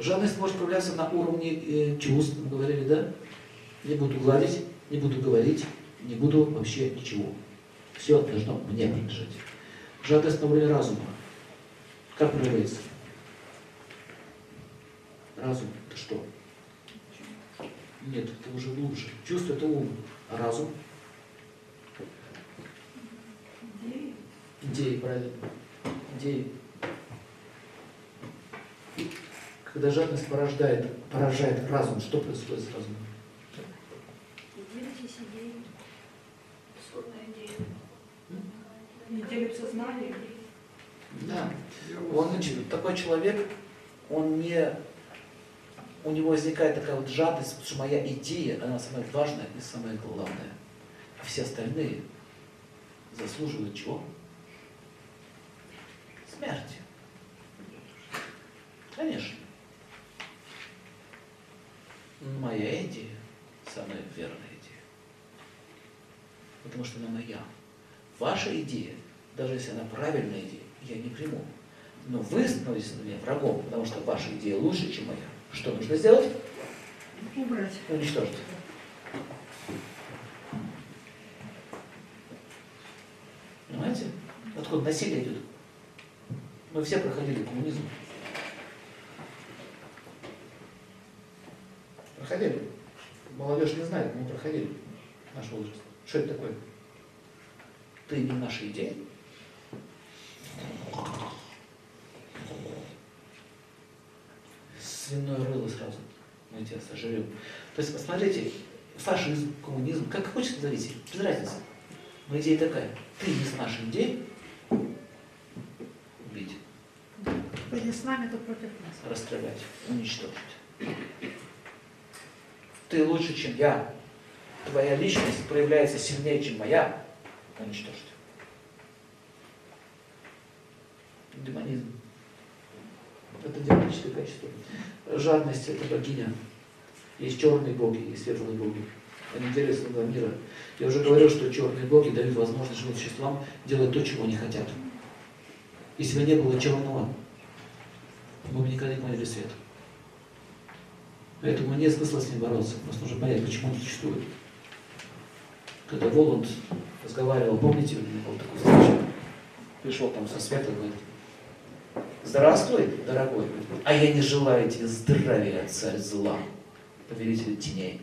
Жадность может проявляться на уровне э, чувств, мы говорили, да? Не буду гладить, не буду говорить, не буду вообще ничего. Все должно мне принадлежать. Жадность на уровне разума. Как проявляется? Разум это что? Нет, это уже глубже. Чувство это ум. А разум? Идеи. Идеи, правильно. Идеи. Когда жадность порождает, поражает разум, что происходит с разумом? Не. Да. Он, значит, такой человек, он не, у него возникает такая вот жадность, потому что моя идея, она самая важная и самая главная. А все остальные заслуживают чего? Смерти. Конечно. Моя идея самая верная идея. Потому что она моя. Ваша идея, даже если она правильная идея, я не приму. Но вы становитесь на меня врагом, потому что ваша идея лучше, чем моя. Что нужно сделать? Убрать. Уничтожить. Понимаете? Откуда насилие идет? Мы все проходили коммунизм. Проходили. Молодежь не знает, мы проходили наш возраст. Что это такое? Ты не наша идея? Свиное рыло сразу. Мы тебя сожрем. То есть, посмотрите, фашизм, коммунизм, как хочешь назовите, без разницы. Но идея такая. Ты не с нашей идеей, убить, не с нами, то против нас. расстрелять, уничтожить. Ты лучше, чем я. Твоя личность проявляется сильнее, чем моя. Уничтожить. Демонизм. Это демоническое качество. Жадность – это богиня. Есть черные боги, есть светлые боги. Они на два мира. Я уже говорил, что черные боги дают возможность живым существам делать то, чего они хотят. Если бы не было черного, мы бы никогда не поняли свет. Поэтому нет смысла с ним бороться. Просто нужно понять, почему он существует. Когда Воланд разговаривал, помните, у меня был такой встреча, пришел там со света, говорит, здравствуй, дорогой, а я не желаю тебе здравия, царь зла, повелитель теней.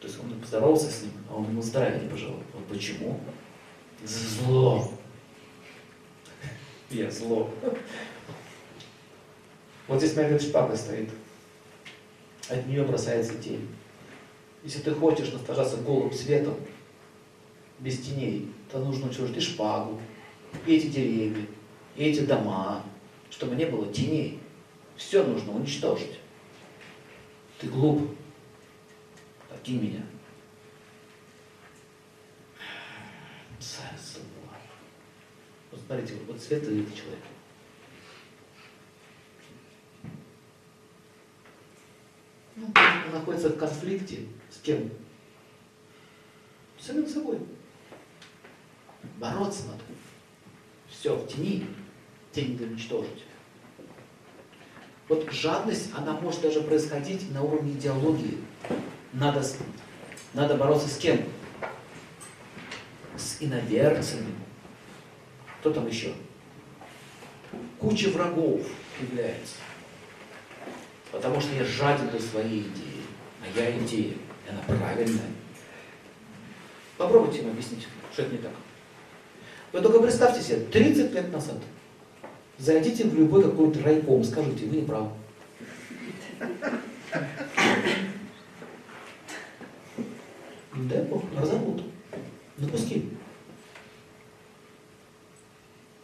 То есть он поздоровался с ним, а он ему здравия не пожелал. Вот почему? Зло. Я зло. Вот здесь моя шпага стоит. От нее бросается тень. Если ты хочешь наслаждаться голым светом, без теней, то нужно уничтожить и шпагу, и эти деревья, и эти дома, чтобы не было теней. Все нужно уничтожить. Ты глуп. Покинь меня. Вот смотрите, вот свет и это человек. Ну, он находится в конфликте с кем? С самим собой. Бороться надо. Все в тени, тень уничтожить. Вот жадность, она может даже происходить на уровне идеологии. Надо, надо бороться с кем? С иноверцами. Кто там еще? Куча врагов является. Потому что я жаден до своей идеи. Моя идея, и она правильная. Попробуйте им объяснить, что это не так. Вы только представьте себе, 30 лет назад зайдите в любой какой-то райком, скажите, вы не правы. Дай Бог, разорвут. Куски.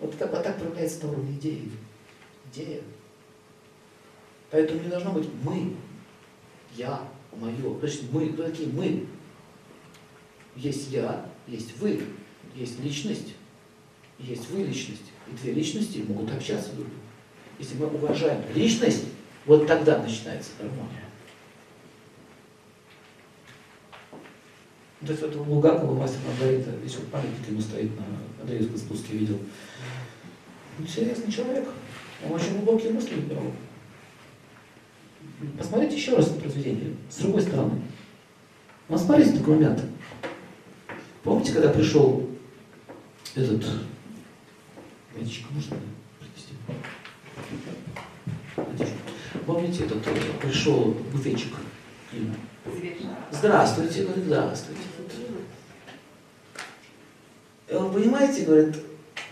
Вот так, вот так проявляется на уровне идеи. Идея. Поэтому не должно быть мы, я, мое. То есть мы, кто такие мы? Есть я, есть вы, есть личность, есть вы личность. И две личности могут общаться друг с другом. Если мы уважаем личность, вот тогда начинается гармония. То есть вот у Булгакова мастер Маргарита, вот памятник ему стоит на Андреевском спуске, видел. Интересный человек. Он очень глубокие мысли выбирал. Посмотрите еще раз это произведение, с другой стороны. Ну, смотрите такой момент. Помните, когда пришел этот... Медичка, можно принести? Помните, этот э, пришел буфетчик? Здравствуйте, говорит, здравствуйте. И он, понимаете, говорит,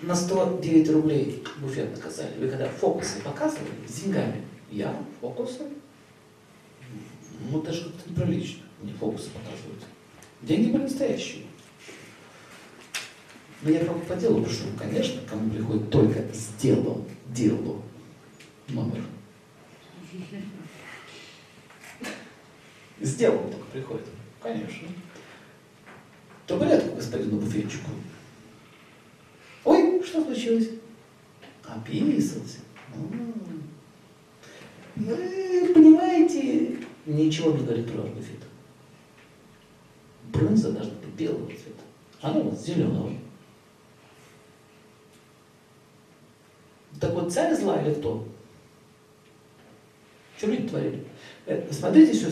на 109 рублей буфет наказали. Вы когда фокусы показывали с деньгами, я фокусы, ну даже как-то неприлично мне фокусы показывают. Деньги настоящие. Но я правда по делу пришел, конечно, кому приходит только сделал делу номер. Сделал только приходит. Конечно. Табуретку господину буфетчику. Ой, что случилось? Описался. Понимаете, ничего не говорит ваш буфет. Брынза должна быть белого цвета. Она вот зеленого. Так вот, царь зла или кто? Что люди творили? Э, смотрите еще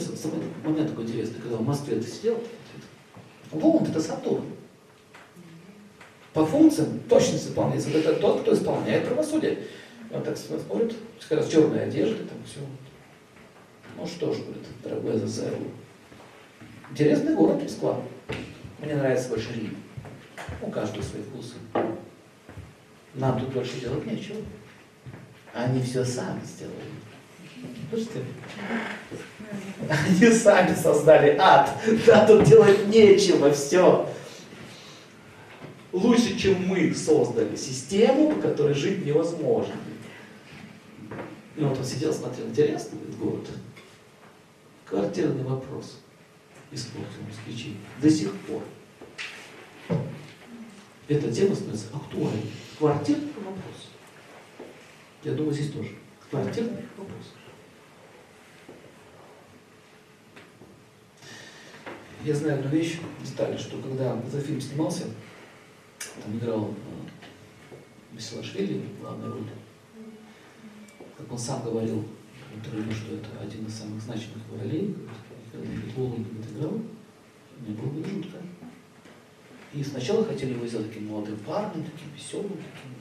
момент такой интересный, когда в Москве ты сидел. Воланд это Сатурн. По функциям точность исполняется. Это тот, кто исполняет правосудие. Он так смотрит, сказать, черная одежда, там все. Ну что ж, говорит, дорогой ЗСРУ. Интересный город Москва. Мне нравится больше Рим. У каждого свои вкусы. Нам тут больше делать нечего. Они все сами сделали. Слушайте, они сами создали ад. Да, тут делать нечего, все. Лучше, чем мы создали систему, по которой жить невозможно. И вот он сидел, смотрел, интересный этот город. Квартирный вопрос. Используем москвичи. До сих пор. Эта тема становится актуальной. Квартирный вопрос. Я думаю, здесь тоже. Квартирный вопрос. Я знаю одну вещь, деталь, что когда за фильм снимался, там играл э, Бесилашвили главной роли, как он сам говорил интервью, что это один из самых значимых его ролей, когда Фитловый играл, мне было бы жутко. И сначала хотели его сделать таким молодым парнем, таким веселым, таким.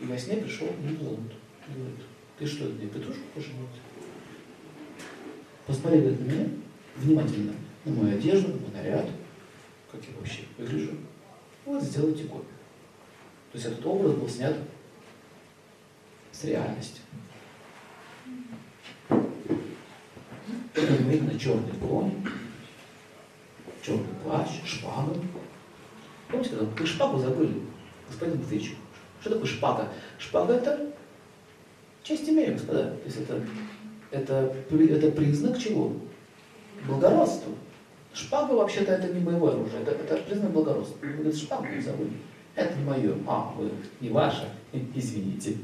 И во сне пришел Ниланд. Говорит, ты что, мне петрушку пожелал? Посмотри, говорит, на меня внимательно на мою одежду, на мой наряд, как я вообще выгляжу. Вот сделайте копию. То есть этот образ был снят с реальностью. Видно черный конь, черный плащ, шпага. Помните, когда вы шпагу забыли, господин Буфетчик? Что такое шпага? Шпага это честь имею, господа. То есть это, это, это признак чего? Благородства. Шпага вообще-то это не боевое оружие, это, это признак благородства. Вы говорите, шпагу не забыли. Это не мое. А, вы, не ваше. Извините.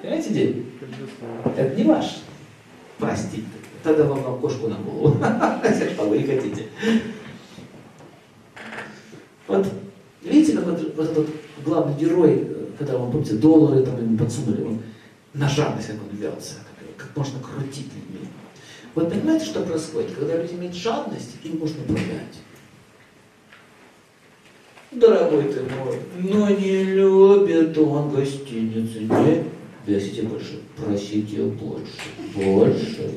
Понимаете идею? Это не ваш. Простите. Тогда вам, вам кошку на голову. Если шпагу не хотите. Вот, видите, как вот, вот этот главный герой, когда он, помните, доллары там ему подсунули, он на жадность как он велся, как, как можно крутить людьми. Вы понимаете, что происходит? Когда люди имеют жадность, им можно управлять. Дорогой ты мой, но не любит он гостиницы. Не просите больше, просите больше, больше.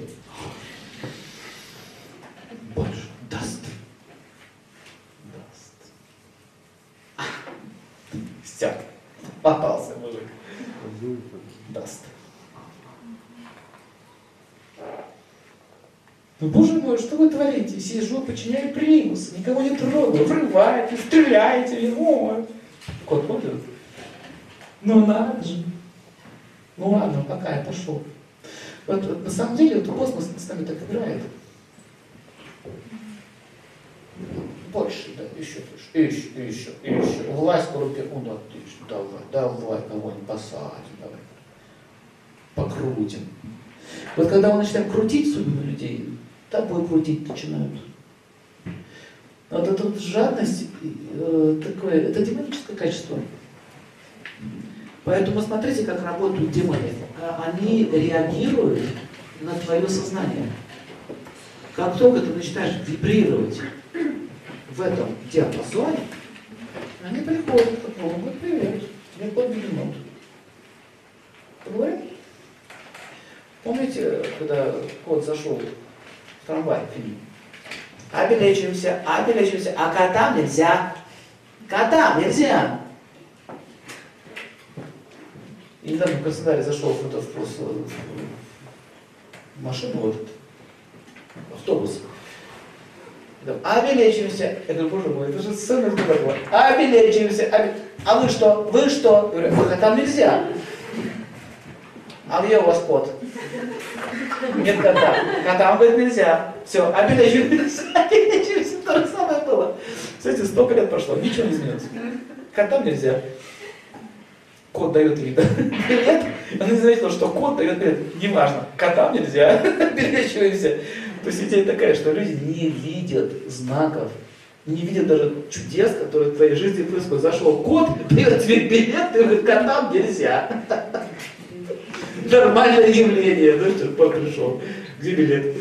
Больше. Даст. Даст. Все. Попался мужик. Даст. Ну, боже мой, что вы творите? Сижу, починяю примус, никого не трогаю, врываетесь, стреляете, о, кот ходит. Ну надо же. Ну ладно, пока я пошел. Вот, вот на самом деле вот космос с нами так играет. Больше, да, еще, еще, еще, еще, еще. Власть коррупирует. Ну, отлично, давай, давай кого-нибудь посадим, давай. Покрутим. Вот когда мы начинаем крутить судьбу людей, тобой крутить начинают. Вот эта вот жадность, э, такое, это демоническое качество. Поэтому смотрите, как работают демоны. А они реагируют на твое сознание. Как только ты начинаешь вибрировать в этом диапазоне, они приходят к такому, говорят, привет, тебе под минут. Поговорим? Помните, когда кот зашел в трамвай, фильм? Обелечимся, обелечимся, а котам нельзя. Котам нельзя. И недавно в Краснодаре зашел в, в, в машину, вот этот, автобус. Там, обелечимся. Я говорю, боже мой, это же сцена такое. Обелечимся. Обе... А вы что? Вы что? Я говорю, там нельзя. А где у вас кот? Нет кота. Кота, он говорит, нельзя. Все, обелечимся. Обелечимся. То же самое было. Кстати, столько лет прошло, ничего не изменилось. Котам нельзя. Кот дает вида. Привет. Он не заметил, что кот дает привет. Неважно. Котам нельзя. Обелечиваемся. То есть идея такая, что люди не видят знаков, не видят даже чудес, которые в твоей жизни происходят. Зашел кот, дает тебе билет, ты говоришь, котам нельзя. Нормальное явление, да, что пришел. Где билет?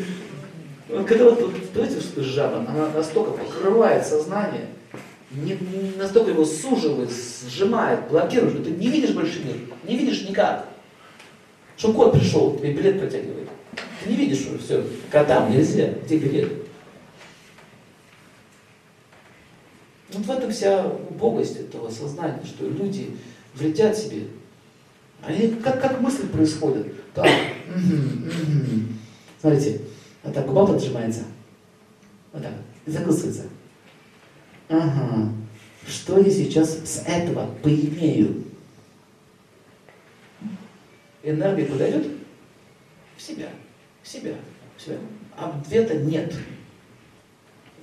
Когда вот, что жаба, она настолько покрывает сознание, не, настолько его суживает, сжимает, блокирует, что ты не видишь больше мир, не видишь никак. Что кот пришел, тебе билет протягивает. Ты не видишь уже все. Котам нельзя. Где билет? Вот в этом вся убогость этого сознания, что люди вредят себе. Они как, как мысли происходят. Так. Смотрите, вот так губа поджимается. Вот так. И закусывается. Ага. Что я сейчас с этого поимею? Энергия куда идет? В себя себя. себя. А ответа нет.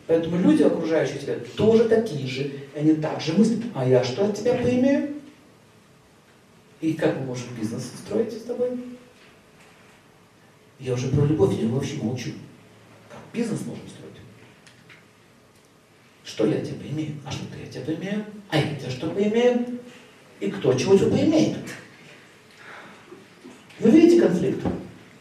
Поэтому люди, окружающие тебя, тоже такие же. Они также мыслят, а я что от тебя поимею? И как мы можем бизнес строить с тобой? Я уже про любовь я вообще молчу. Как бизнес можно строить? Что я тебя поимею? А что ты я тебя поимею? А я тебя что поимею? И кто чего тебя поимеет? Вы видите конфликт?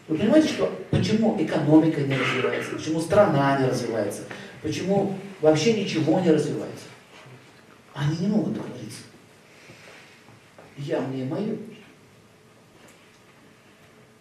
Вы понимаете, что почему экономика не развивается, почему страна не развивается, почему вообще ничего не развивается? Они не могут договориться. Я мне мое,